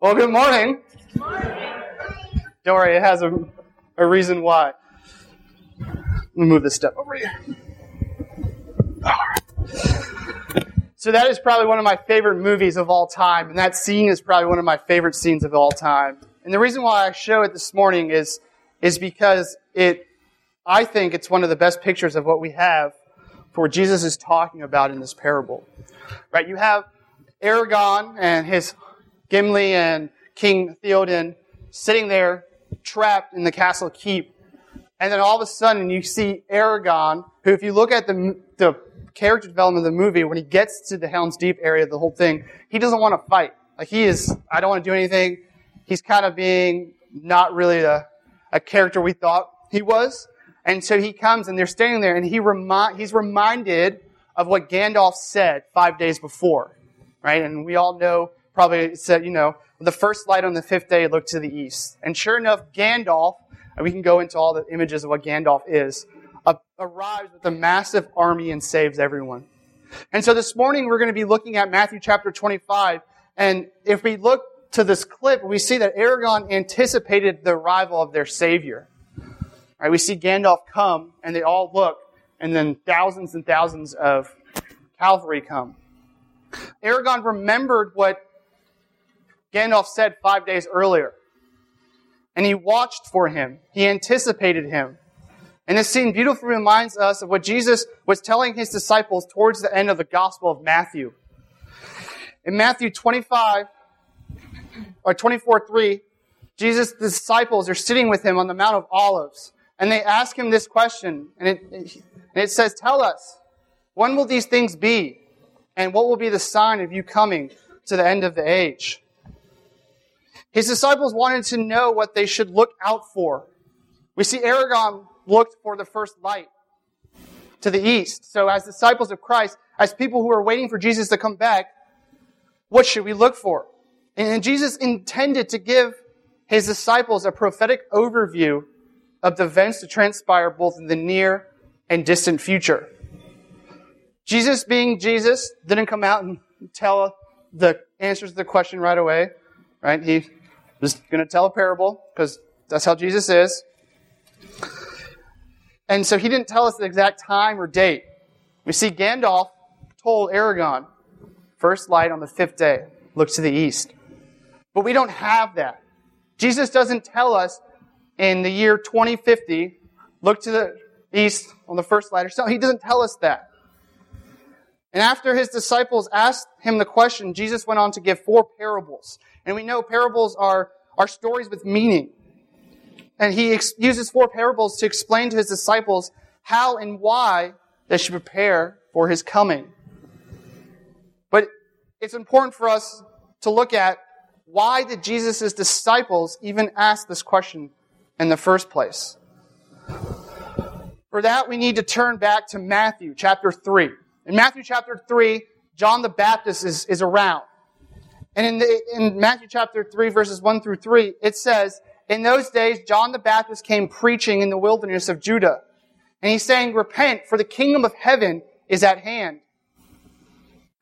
Well, good morning. Don't worry, it has a, a reason why. Let me move this stuff over here. So that is probably one of my favorite movies of all time, and that scene is probably one of my favorite scenes of all time. And the reason why I show it this morning is, is because it, I think it's one of the best pictures of what we have for what Jesus is talking about in this parable. Right? You have Aragorn and his Gimli and King Theoden sitting there trapped in the castle keep. And then all of a sudden you see Aragorn, who if you look at the, the character development of the movie, when he gets to the Helm's Deep area, the whole thing, he doesn't want to fight. Like he is, I don't want to do anything. He's kind of being not really a, a character we thought he was. And so he comes and they're standing there and he remi- he's reminded of what Gandalf said five days before. Right? And we all know probably said, you know, the first light on the fifth day looked to the east. And sure enough, Gandalf, and we can go into all the images of what Gandalf is, arrives with a massive army and saves everyone. And so this morning we're going to be looking at Matthew chapter 25. And if we look to this clip, we see that Aragorn anticipated the arrival of their Savior. Right, we see Gandalf come, and they all look, and then thousands and thousands of cavalry come. Aragorn remembered what Gandalf said five days earlier. And he watched for him. He anticipated him. And this scene beautifully reminds us of what Jesus was telling his disciples towards the end of the Gospel of Matthew. In Matthew 25, or 24 3, Jesus' disciples are sitting with him on the Mount of Olives. And they ask him this question. And it, and it says, Tell us, when will these things be? And what will be the sign of you coming to the end of the age? His disciples wanted to know what they should look out for. We see Aragorn looked for the first light to the east. So as disciples of Christ, as people who are waiting for Jesus to come back, what should we look for? And Jesus intended to give his disciples a prophetic overview of the events to transpire both in the near and distant future. Jesus, being Jesus, didn't come out and tell the answers to the question right away, right? He was going to tell a parable because that's how Jesus is. And so he didn't tell us the exact time or date. We see Gandalf told Aragorn, first light on the fifth day, look to the east. But we don't have that. Jesus doesn't tell us in the year 2050, look to the east on the first light or so. He doesn't tell us that. And after his disciples asked him the question, Jesus went on to give four parables. And we know parables are, are stories with meaning. And he ex- uses four parables to explain to his disciples how and why they should prepare for his coming. But it's important for us to look at why did Jesus' disciples even ask this question in the first place? For that, we need to turn back to Matthew chapter 3. In Matthew chapter 3, John the Baptist is, is around. And in, the, in Matthew chapter 3, verses 1 through 3, it says, In those days, John the Baptist came preaching in the wilderness of Judah. And he's saying, Repent, for the kingdom of heaven is at hand.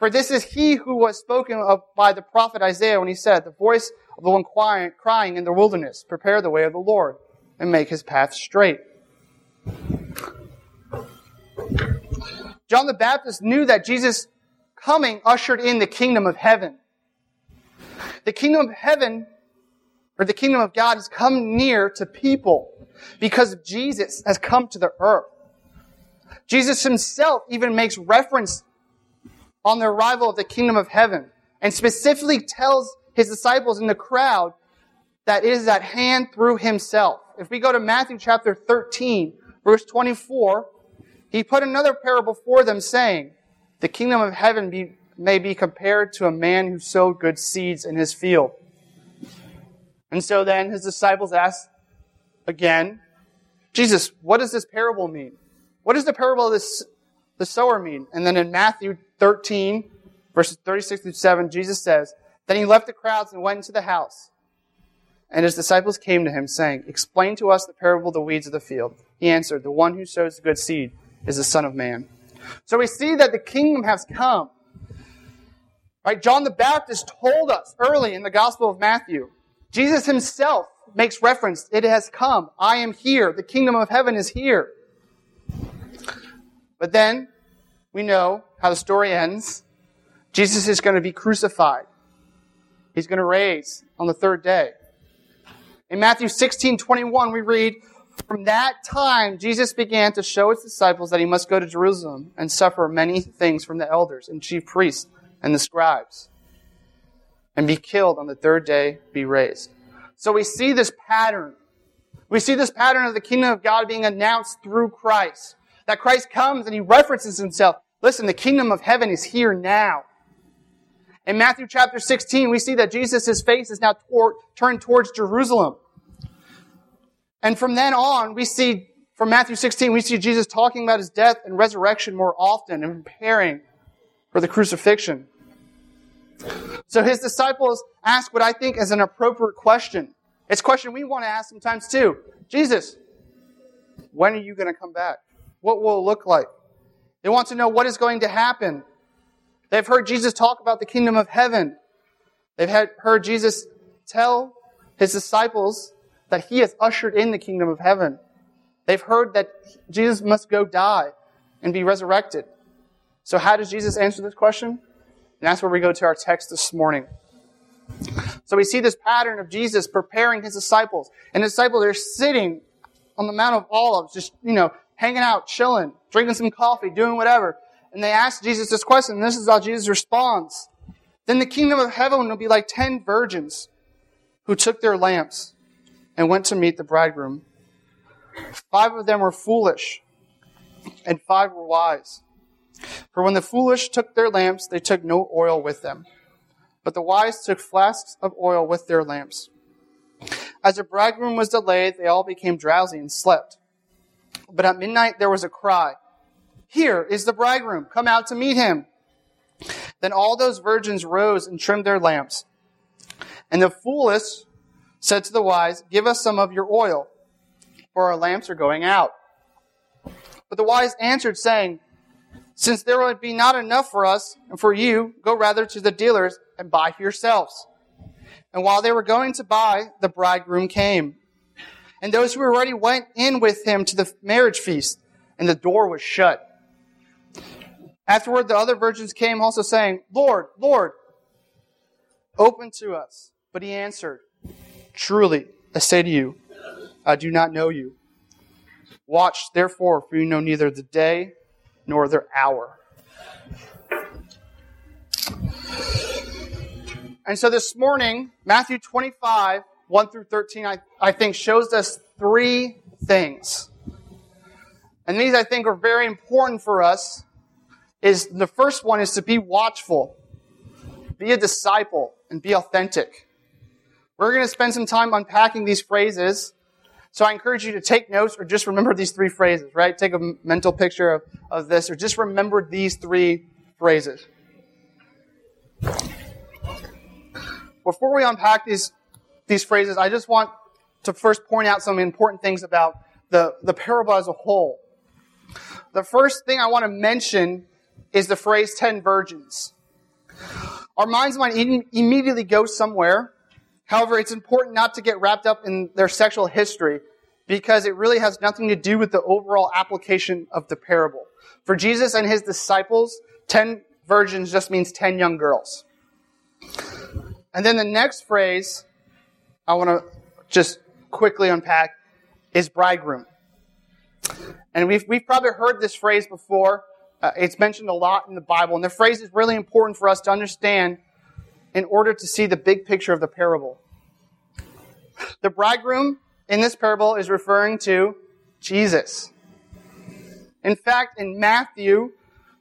For this is he who was spoken of by the prophet Isaiah when he said, The voice of the one crying in the wilderness, Prepare the way of the Lord, and make his path straight. John the Baptist knew that Jesus' coming ushered in the kingdom of heaven. The kingdom of heaven, or the kingdom of God, has come near to people because Jesus has come to the earth. Jesus himself even makes reference on the arrival of the kingdom of heaven and specifically tells his disciples in the crowd that it is at hand through himself. If we go to Matthew chapter 13, verse 24, he put another parable for them saying, the kingdom of heaven be may be compared to a man who sowed good seeds in his field. And so then his disciples asked again, Jesus, what does this parable mean? What does the parable of this, the sower mean? And then in Matthew 13, verses 36 through 7, Jesus says, Then he left the crowds and went into the house. And his disciples came to him, saying, Explain to us the parable of the weeds of the field. He answered, The one who sows the good seed is the Son of Man. So we see that the kingdom has come. Right? John the Baptist told us early in the Gospel of Matthew. Jesus himself makes reference, It has come. I am here. The kingdom of heaven is here. But then we know how the story ends. Jesus is going to be crucified. He's going to raise on the third day. In Matthew 16, 21, we read, From that time, Jesus began to show his disciples that he must go to Jerusalem and suffer many things from the elders and chief priests and the scribes, and be killed on the third day, be raised. So we see this pattern. We see this pattern of the kingdom of God being announced through Christ. That Christ comes and he references himself. Listen, the kingdom of heaven is here now. In Matthew chapter 16, we see that Jesus' face is now turned towards Jerusalem. And from then on, we see, from Matthew 16, we see Jesus talking about his death and resurrection more often and preparing for the crucifixion. So his disciples ask what I think is an appropriate question. It's a question we want to ask sometimes too. Jesus, when are you going to come back? What will it look like? They want to know what is going to happen. They've heard Jesus talk about the kingdom of heaven. They've had, heard Jesus tell his disciples that he has ushered in the kingdom of heaven. They've heard that Jesus must go die and be resurrected. So, how does Jesus answer this question? And that's where we go to our text this morning. So, we see this pattern of Jesus preparing his disciples. And the disciples are sitting on the Mount of Olives, just, you know, hanging out, chilling, drinking some coffee, doing whatever and they ask Jesus this question, and this is how Jesus responds. Then the kingdom of heaven will be like ten virgins who took their lamps and went to meet the bridegroom. Five of them were foolish, and five were wise. For when the foolish took their lamps, they took no oil with them. But the wise took flasks of oil with their lamps. As the bridegroom was delayed, they all became drowsy and slept. But at midnight there was a cry here is the bridegroom. Come out to meet him. Then all those virgins rose and trimmed their lamps. And the foolish said to the wise, Give us some of your oil, for our lamps are going out. But the wise answered, saying, Since there would be not enough for us and for you, go rather to the dealers and buy for yourselves. And while they were going to buy, the bridegroom came. And those who were went in with him to the marriage feast, and the door was shut. Afterward, the other virgins came also saying, Lord, Lord, open to us. But he answered, Truly, I say to you, I do not know you. Watch, therefore, for you know neither the day nor the hour. And so this morning, Matthew 25, 1 through 13, I, I think shows us three things. And these, I think, are very important for us is the first one is to be watchful, be a disciple, and be authentic. We're going to spend some time unpacking these phrases. So I encourage you to take notes or just remember these three phrases, right? Take a mental picture of, of this or just remember these three phrases. Before we unpack these, these phrases, I just want to first point out some important things about the, the parable as a whole. The first thing I want to mention is the phrase 10 virgins. Our minds might immediately go somewhere. However, it's important not to get wrapped up in their sexual history because it really has nothing to do with the overall application of the parable. For Jesus and his disciples, 10 virgins just means 10 young girls. And then the next phrase I want to just quickly unpack is bridegroom. And we've, we've probably heard this phrase before, uh, it's mentioned a lot in the Bible, and the phrase is really important for us to understand in order to see the big picture of the parable. The bridegroom in this parable is referring to Jesus. In fact, in Matthew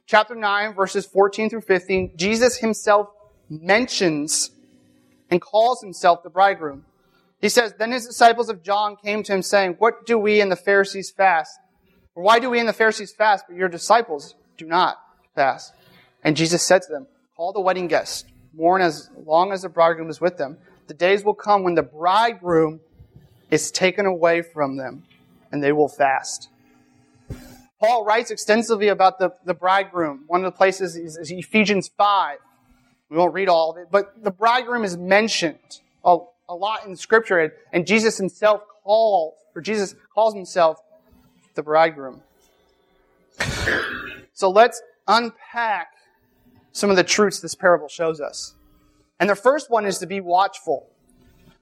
chapter 9, verses 14 through 15, Jesus himself mentions and calls himself the bridegroom. He says, Then his disciples of John came to him saying, What do we and the Pharisees fast? Or why do we and the Pharisees fast, but your disciples do not fast. And Jesus said to them, Call the wedding guests, mourn as long as the bridegroom is with them. the days will come when the bridegroom is taken away from them, and they will fast. Paul writes extensively about the, the bridegroom. One of the places is, is Ephesians 5. We won't read all of it, but the bridegroom is mentioned a, lot in Scripture, and Jesus himself calls, or Jesus calls himself the bridegroom. So let's unpack some of the truths this parable shows us. And the first one is to be watchful.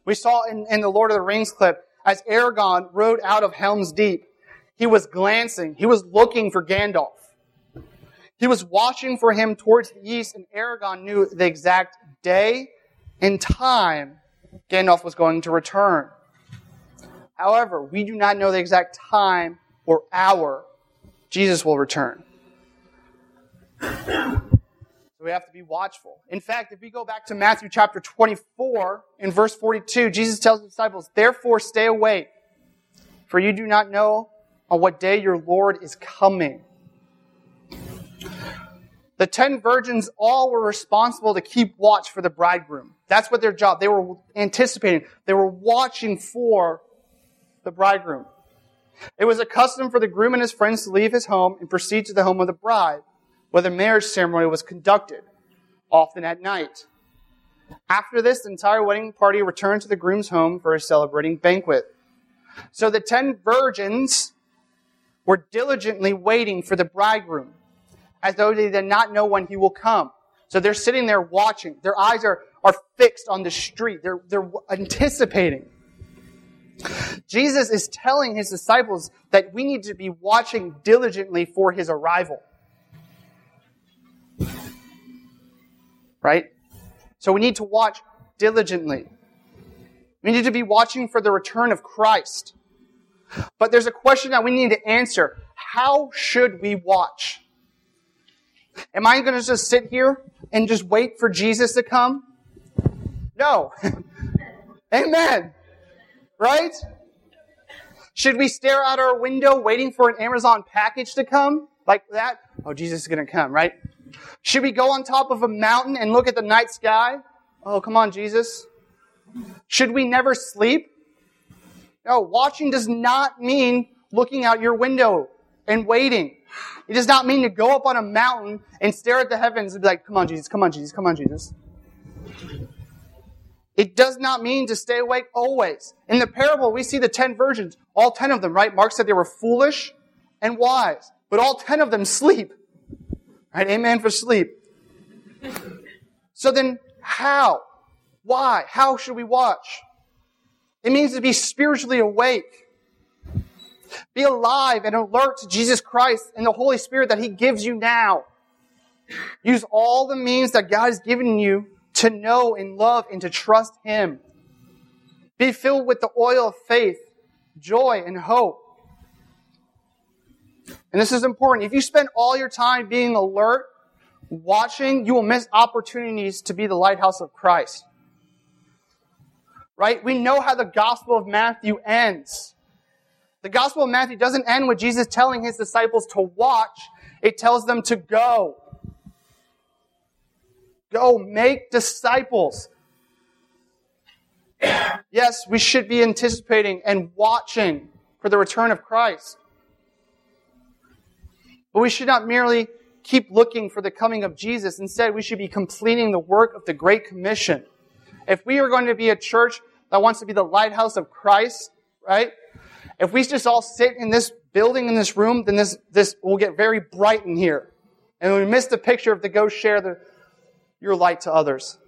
We saw in, in the Lord of the Rings clip, as Aragorn rode out of Helm's Deep, he was glancing, he was looking for Gandalf. He was watching for him towards the east, and Aragorn knew the exact day and time Gandalf was going to return. However, we do not know the exact time or hour Jesus will return. So we have to be watchful. In fact, if we go back to Matthew chapter 24 in verse 42, Jesus tells the disciples, Therefore stay awake, for you do not know on what day your Lord is coming. The ten virgins all were responsible to keep watch for the bridegroom. That's what their job. They were anticipating. They were watching for the bridegroom. It was a custom for the groom and his friends to leave his home and proceed to the home of the bride, where the marriage ceremony was conducted, often at night. After this, the entire wedding party returned to the groom's home for a celebrating banquet. So the ten virgins were diligently waiting for the bridegroom, as though they did not know when he will come. So they're sitting there watching. Their eyes are, are fixed on the street. They're, they're anticipating. Jesus is telling his disciples that we need to be watching diligently for his arrival. Right? So we need to watch diligently. We need to be watching for the return of Christ. But there's a question that we need to answer. How should we watch? Am I going to just sit here and just wait for Jesus to come? No. Amen. Right? Should we stare out our window waiting for an Amazon package to come? Like that? Oh, Jesus is going to come, right? Should we go on top of a mountain and look at the night sky? Oh, come on, Jesus. Should we never sleep? No, watching does not mean looking out your window and waiting. It does not mean to go up on a mountain and stare at the heavens and be like, come on, Jesus, come on, Jesus, come on, Jesus. It does not mean to stay awake always. In the parable, we see the ten virgins, all ten of them, right? Mark said they were foolish and wise, but all ten of them sleep. Right? Amen for sleep. So then, how? Why? How should we watch? It means to be spiritually awake. Be alive and alert to Jesus Christ and the Holy Spirit that He gives you now. Use all the means that God has given you to know and love and to trust Him. Be filled with the oil of faith, joy, and hope. And this is important. If you spend all your time being alert, watching, you will miss opportunities to be the lighthouse of Christ. Right? We know how the Gospel of Matthew ends. The Gospel of Matthew doesn't end with Jesus telling his disciples to watch, it tells them to go. Go make disciples. yes, we should be anticipating and watching for the return of Christ. But we should not merely keep looking for the coming of Jesus. Instead, we should be completing the work of the Great Commission. If we are going to be a church that wants to be the lighthouse of Christ, right? If we just all sit in this building in this room, then this, this will get very bright in here. And we miss the picture of the go share the, your light to others.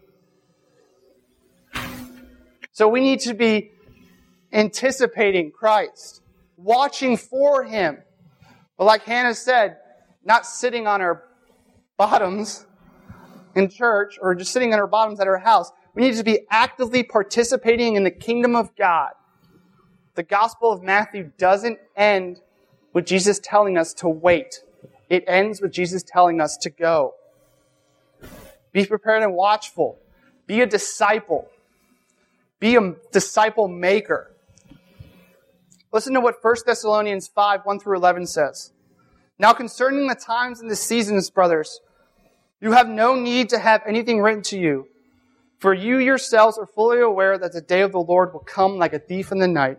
So we need to be anticipating Christ, watching for Him. But like Hannah said, not sitting on our bottoms in church or just sitting on our bottoms at our house. We need to be actively participating in the kingdom of God. The Gospel of Matthew doesn't end with Jesus telling us to wait. It ends with Jesus telling us to go. Be prepared and watchful. Be a disciple. Be a disciple maker. Listen to what 1 Thessalonians 5, 1 through 11 says. Now concerning the times and the seasons, brothers, you have no need to have anything written to you For you yourselves are fully aware that the day of the Lord will come like a thief in the night.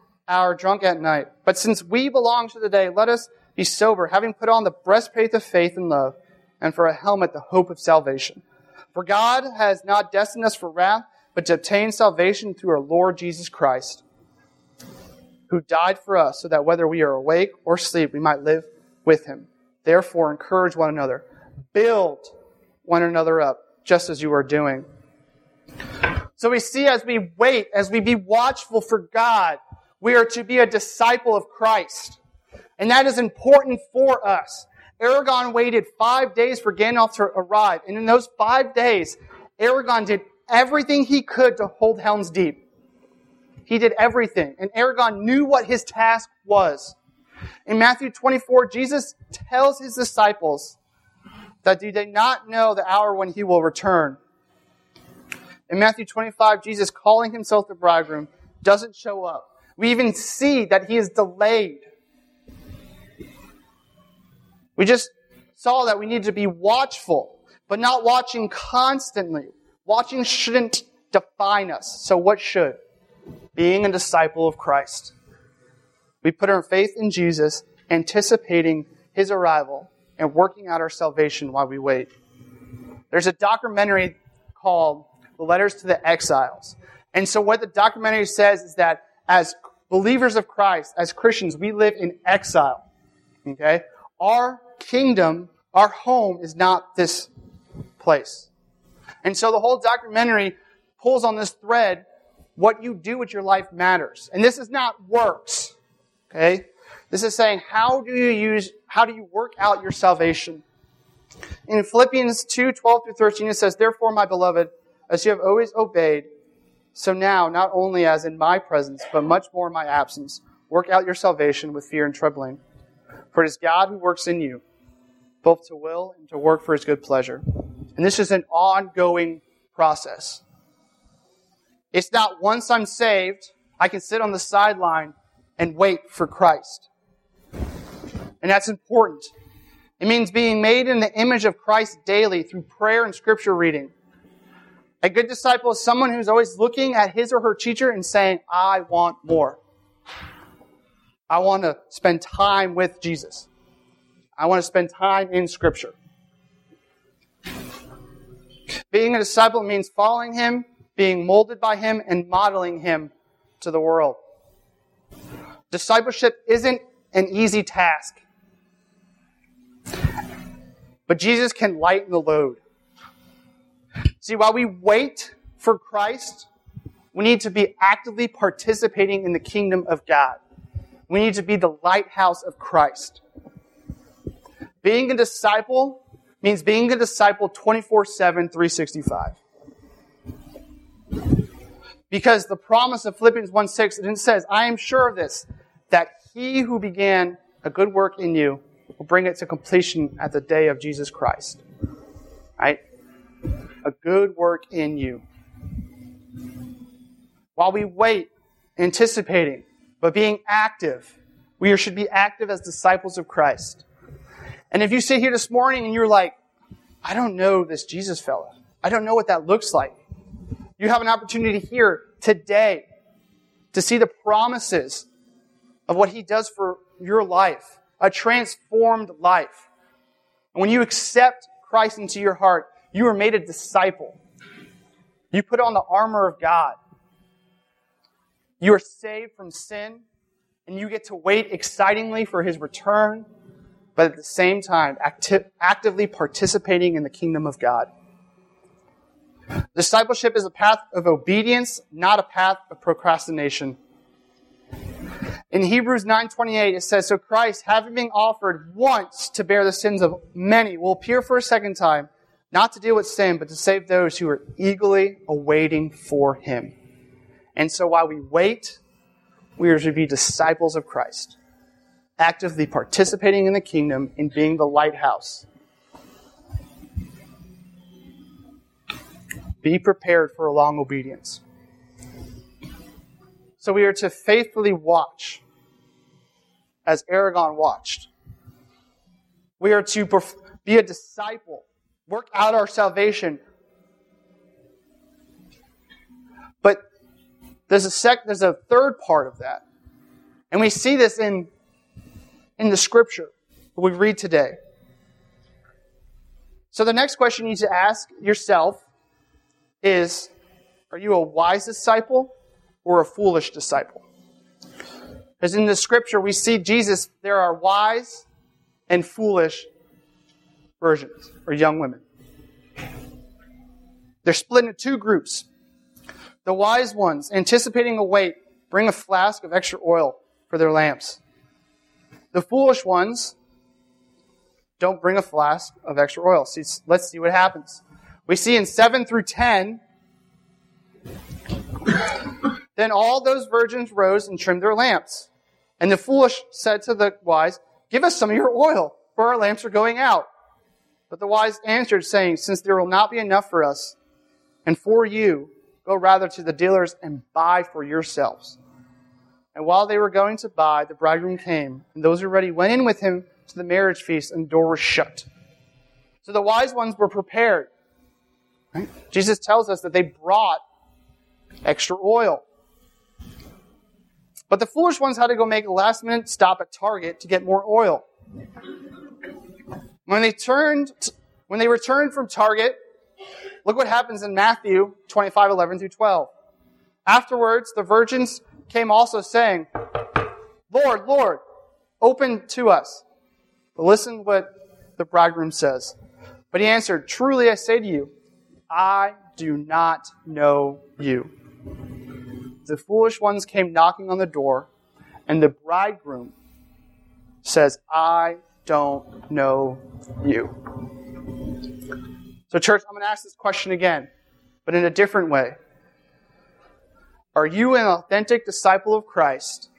are drunk at night. But since we belong to the day, let us be sober, having put on the breastplate of faith and love, and for a helmet the hope of salvation. For God has not destined us for wrath, but to obtain salvation through our Lord Jesus Christ, who died for us, so that whether we are awake or asleep, we might live with him. Therefore, encourage one another, build one another up, just as you are doing. So we see as we wait, as we be watchful for God, we are to be a disciple of Christ. And that is important for us. Aragorn waited five days for Gandalf to arrive. And in those five days, Aragorn did everything he could to hold Helm's Deep. He did everything. And Aragorn knew what his task was. In Matthew 24, Jesus tells his disciples that do they not know the hour when he will return. In Matthew 25, Jesus, calling himself the bridegroom, doesn't show up. We even see that he is delayed. We just saw that we need to be watchful, but not watching constantly. Watching shouldn't define us. So what should? Being a disciple of Christ. We put our faith in Jesus, anticipating his arrival and working out our salvation while we wait. There's a documentary called the letters to the exiles. And so what the documentary says is that as believers of Christ, as Christians, we live in exile. Okay? Our kingdom, our home is not this place. And so the whole documentary pulls on this thread. What you do with your life matters. And this is not works. Okay? This is saying, how do you use, how do you work out your salvation? In Philippians 2, 12 through 13, it says, Therefore, my beloved, as you have always obeyed, so now, not only as in my presence, but much more in my absence, work out your salvation with fear and trembling. For it is God who works in you, both to will and to work for his good pleasure. And this is an ongoing process. It's not once I'm saved, I can sit on the sideline and wait for Christ. And that's important. It means being made in the image of Christ daily through prayer and scripture reading. A good disciple is someone who's always looking at his or her teacher and saying, I want more. I want to spend time with Jesus. I want to spend time in Scripture. Being a disciple means following him, being molded by him, and modeling him to the world. Discipleship isn't an easy task. But Jesus can lighten the load. See, while we wait for Christ, we need to be actively participating in the kingdom of God. We need to be the lighthouse of Christ. Being a disciple means being a disciple 24 7, 365. Because the promise of Philippians 1 6, it says, I am sure of this, that he who began a good work in you will bring it to completion at the day of Jesus Christ. Right? A good work in you. While we wait, anticipating, but being active, we should be active as disciples of Christ. And if you sit here this morning and you're like, I don't know this Jesus fella. I don't know what that looks like. You have an opportunity here today to see the promises of what he does for your life, a transformed life. And when you accept Christ into your heart, you are made a disciple. You put on the armor of God. You are saved from sin, and you get to wait excitingly for his return, but at the same time, acti- actively participating in the kingdom of God. Discipleship is a path of obedience, not a path of procrastination. In Hebrews 9:28 it says so Christ having been offered once to bear the sins of many will appear for a second time not to deal with sin, but to save those who are eagerly awaiting for him. And so while we wait, we are to be disciples of Christ, actively participating in the kingdom and being the lighthouse. Be prepared for a long obedience. So we are to faithfully watch as Aragorn watched. We are to be a disciple, work out our salvation. But there's a sec, there's a third part of that. And we see this in, in the scripture that we read today. So the next question you need to ask yourself is, are you a wise disciple or a foolish disciple? Because in the scripture, we see Jesus, there are wise and foolish virgins or young women. They're split into two groups. The wise ones, anticipating a wait, bring a flask of extra oil for their lamps. The foolish ones don't bring a flask of extra oil. See, let's see what happens. We see in 7 through 10, then all those virgins rose and trimmed their lamps. And the foolish said to the wise, Give us some of your oil, for our lamps are going out. But the wise answered, saying, Since there will not be enough for us, and for you, go rather to the dealers and buy for yourselves. And while they were going to buy, the bridegroom came, and those who were ready went in with him to the marriage feast, and the door was shut. So the wise ones were prepared. Right? Jesus tells us that they brought extra oil. But the foolish ones had to go make a last minute stop at Target to get more oil. When they turned, when they returned from Target, look what happens in Matthew 25, 11 through 12. Afterwards, the virgins came also saying, Lord, Lord, open to us. But listen what the bridegroom says. But he answered, Truly I say to you, I do not know you the foolish ones came knocking on the door, and the bridegroom says, I don't know you. So, church, I'm going to ask this question again, but in a different way. Are you an authentic disciple of Christ?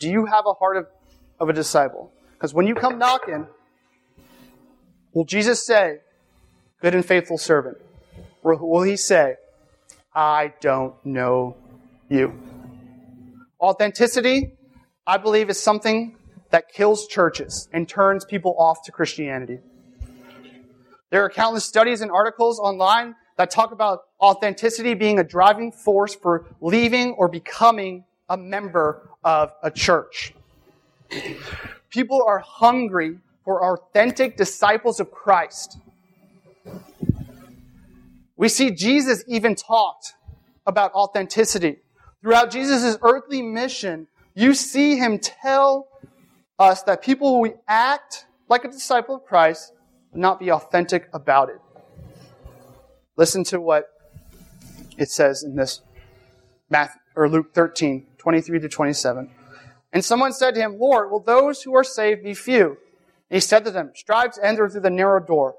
Do you have a heart of, of a disciple? Because when you come knocking, will Jesus say, Good and faithful servant? Or will he say, I don't know you. Authenticity, I believe, is something that kills churches and turns people off to Christianity. There are countless studies and articles online that talk about authenticity being a driving force for leaving or becoming a member of a church. People are hungry for authentic disciples of Christ we see Jesus even talked about authenticity. Throughout Jesus' earthly mission, you see him tell us that people will act like a disciple of Christ, but not be authentic about it. Listen to what it says in this Matthew, or Luke 13, 23 to 27. And someone said to him, Lord, will those who are saved be few? And he said to them, Strive to enter through the narrow door.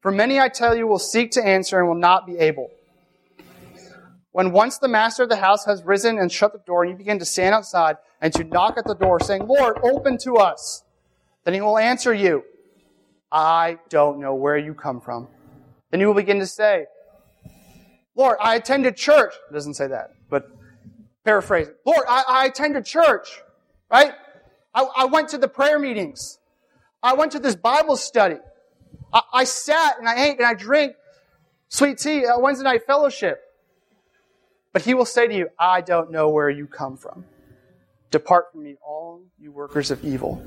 For many, I tell you, will seek to answer and will not be able. When once the master of the house has risen and shut the door, and you begin to stand outside and to knock at the door, saying, Lord, open to us, then he will answer you, I don't know where you come from. Then you will begin to say, Lord, I attended church. It doesn't say that, but paraphrase it. Lord, I, I attended church, right? I, I went to the prayer meetings. I went to this Bible study. I, I sat and I ate and I drank sweet tea at Wednesday night fellowship. But he will say to you, I don't know where you come from. Depart from me, all you workers of evil.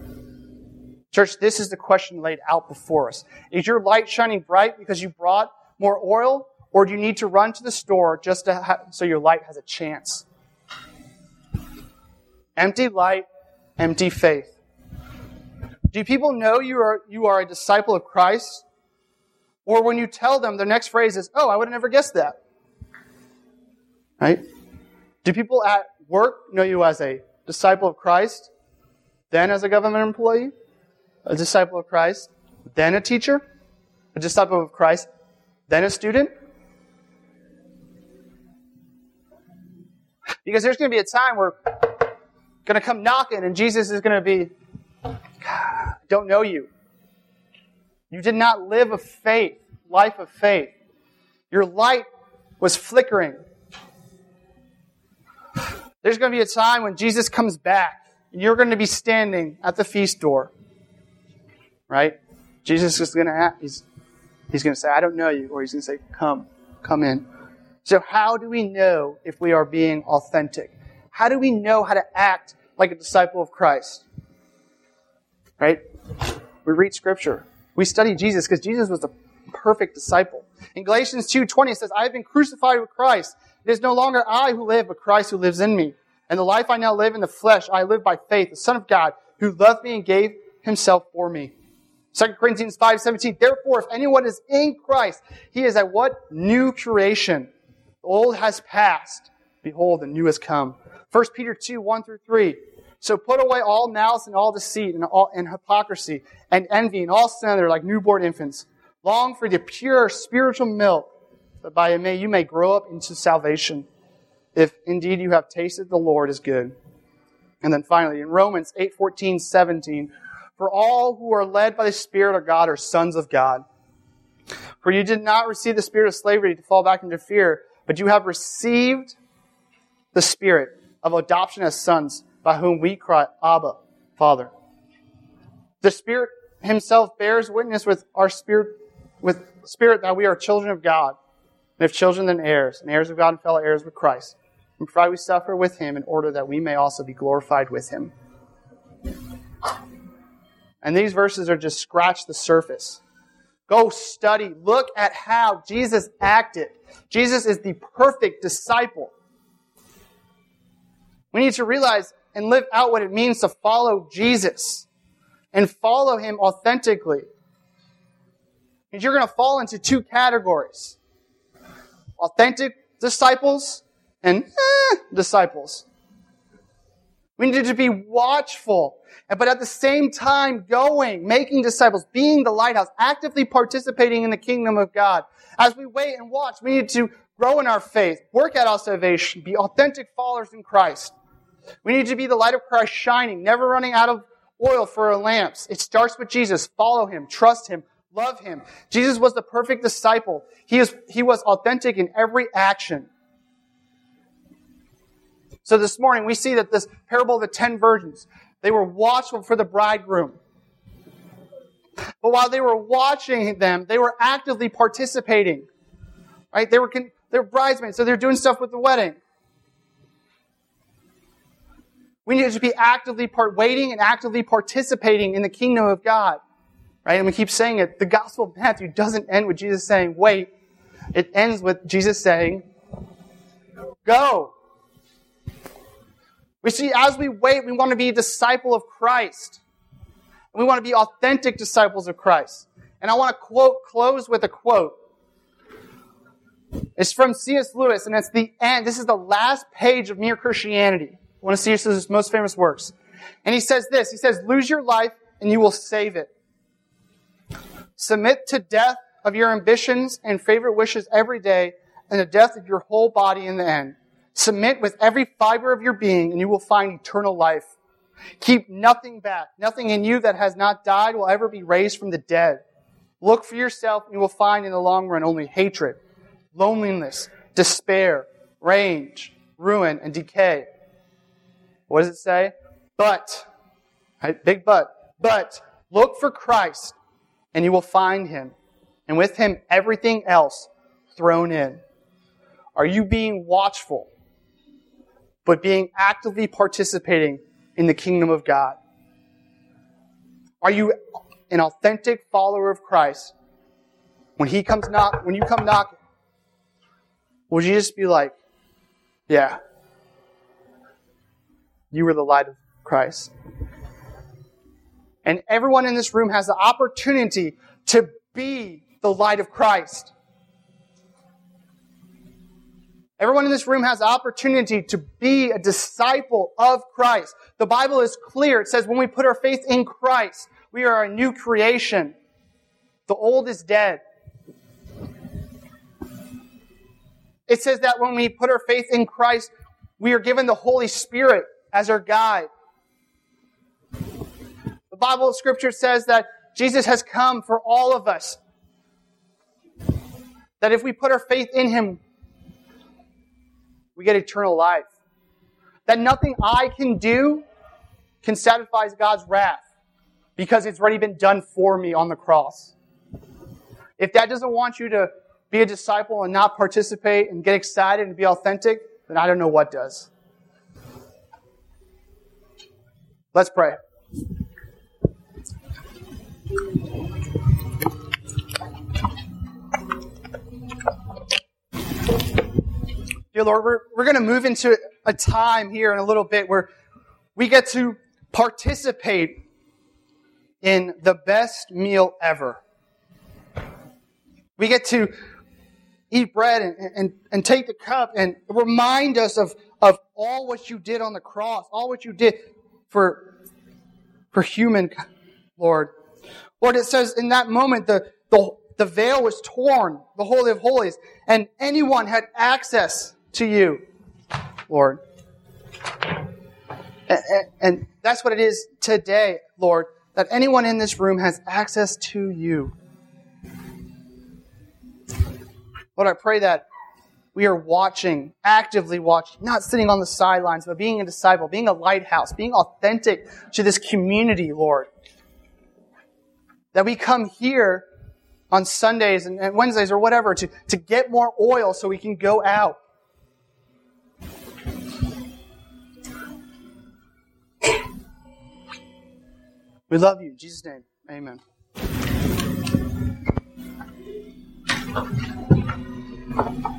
Church, this is the question laid out before us. Is your light shining bright because you brought more oil, or do you need to run to the store just to ha- so your light has a chance? Empty light, empty faith. Do people know you are, you are a disciple of Christ? Or when you tell them, their next phrase is, oh, I would have never guessed that. Right? Do people at work know you as a disciple of Christ, then as a government employee, a disciple of Christ, then a teacher, a disciple of Christ, then a student? Because there's going to be a time where going to come knocking and Jesus is going to be, I don't know you. You did not live a faith, life of faith. Your light was flickering. There's going to be a time when Jesus comes back and you're going to be standing at the feast door. Right? Jesus is going to he's he's going to say, "I don't know you," or he's going to say, "Come, come in." So how do we know if we are being authentic? How do we know how to act like a disciple of Christ? Right? We read scripture. We study Jesus because Jesus was the perfect disciple. In Galatians 2:20 it says, "I have been crucified with Christ. It is no longer I who live, but Christ who lives in me. And the life I now live in the flesh, I live by faith, the Son of God, who loved me and gave himself for me." 2 Corinthians 5:17, "Therefore, if anyone is in Christ, he is a what? New creation. The old has passed. Behold, the new has come." 1 Peter 2, 1 through 3. So put away all malice and all deceit and, all, and hypocrisy and envy and all sin slander like newborn infants. Long for the pure spiritual milk, that by it may you may grow up into salvation, if indeed you have tasted the Lord is good. And then finally, in Romans 8, 14, 17, for all who are led by the Spirit of God are sons of God. For you did not receive the spirit of slavery to fall back into fear, but you have received the Spirit of adoption as sons, by whom we cry, Abba, Father. The Spirit Himself bears witness with our spirit, with spirit that we are children of God. And if children, then heirs, and heirs of God and fellow heirs with Christ. And provide we suffer with Him in order that we may also be glorified with Him. And these verses are just scratch the surface. Go study. Look at how Jesus acted. Jesus is the perfect disciple. We need to realize and live out what it means to follow Jesus and follow him authentically. And you're going to fall into two categories authentic disciples and eh, disciples. We need to be watchful, but at the same time going, making disciples, being the lighthouse, actively participating in the kingdom of God. As we wait and watch, we need to grow in our faith, work at our salvation, be authentic followers in Christ. We need to be the light of Christ shining, never running out of oil for our lamps. It starts with Jesus. Follow him, trust him, love him. Jesus was the perfect disciple. He, is, he was authentic in every action. So this morning we see that this parable of the ten virgins, they were watchful for the bridegroom. But while they were watching them, they were actively participating. Right? They were, they were bridesmaids, so they're doing stuff with the wedding. We need to be actively part, waiting and actively participating in the kingdom of God. Right? And we keep saying it. The Gospel of Matthew doesn't end with Jesus saying, wait. It ends with Jesus saying, go. We see as we wait, we want to be a disciple of Christ. We want to be authentic disciples of Christ. And I want to quote, close with a quote. It's from C.S. Lewis, and it's the end. This is the last page of Mere Christianity one of C.S. most famous works. And he says this, he says, lose your life and you will save it. Submit to death of your ambitions and favorite wishes every day and the death of your whole body in the end. Submit with every fiber of your being and you will find eternal life. Keep nothing back. Nothing in you that has not died will ever be raised from the dead. Look for yourself and you will find in the long run only hatred, loneliness, despair, rage, ruin, and decay. What does it say? But, right, big but, but look for Christ and you will find him. And with him, everything else thrown in. Are you being watchful, but being actively participating in the kingdom of God? Are you an authentic follower of Christ? When he comes knock, when you come knocking, will you just be like, yeah, you were the light of Christ. And everyone in this room has the opportunity to be the light of Christ. Everyone in this room has the opportunity to be a disciple of Christ. The Bible is clear. It says when we put our faith in Christ, we are a new creation. The old is dead. It says that when we put our faith in Christ, we are given the Holy Spirit as our guide. Bible scripture says that Jesus has come for all of us. That if we put our faith in Him, we get eternal life. That nothing I can do can satisfy God's wrath because it's already been done for me on the cross. If that doesn't want you to be a disciple and not participate and get excited and be authentic, then I don't know what does. Let's pray. Dear Lord, we're, we're going to move into a time here in a little bit where we get to participate in the best meal ever. We get to eat bread and, and, and take the cup and remind us of, of all what you did on the cross, all what you did for, for human, Lord. Lord, it says in that moment the, the, the veil was torn, the Holy of Holies, and anyone had access to you, Lord. And, and that's what it is today, Lord, that anyone in this room has access to you. Lord, I pray that we are watching, actively watching, not sitting on the sidelines, but being a disciple, being a lighthouse, being authentic to this community, Lord. That we come here on Sundays and, Wednesdays or whatever to, to get more oil so we can go out. We love you. In Jesus' name, amen. Thank you.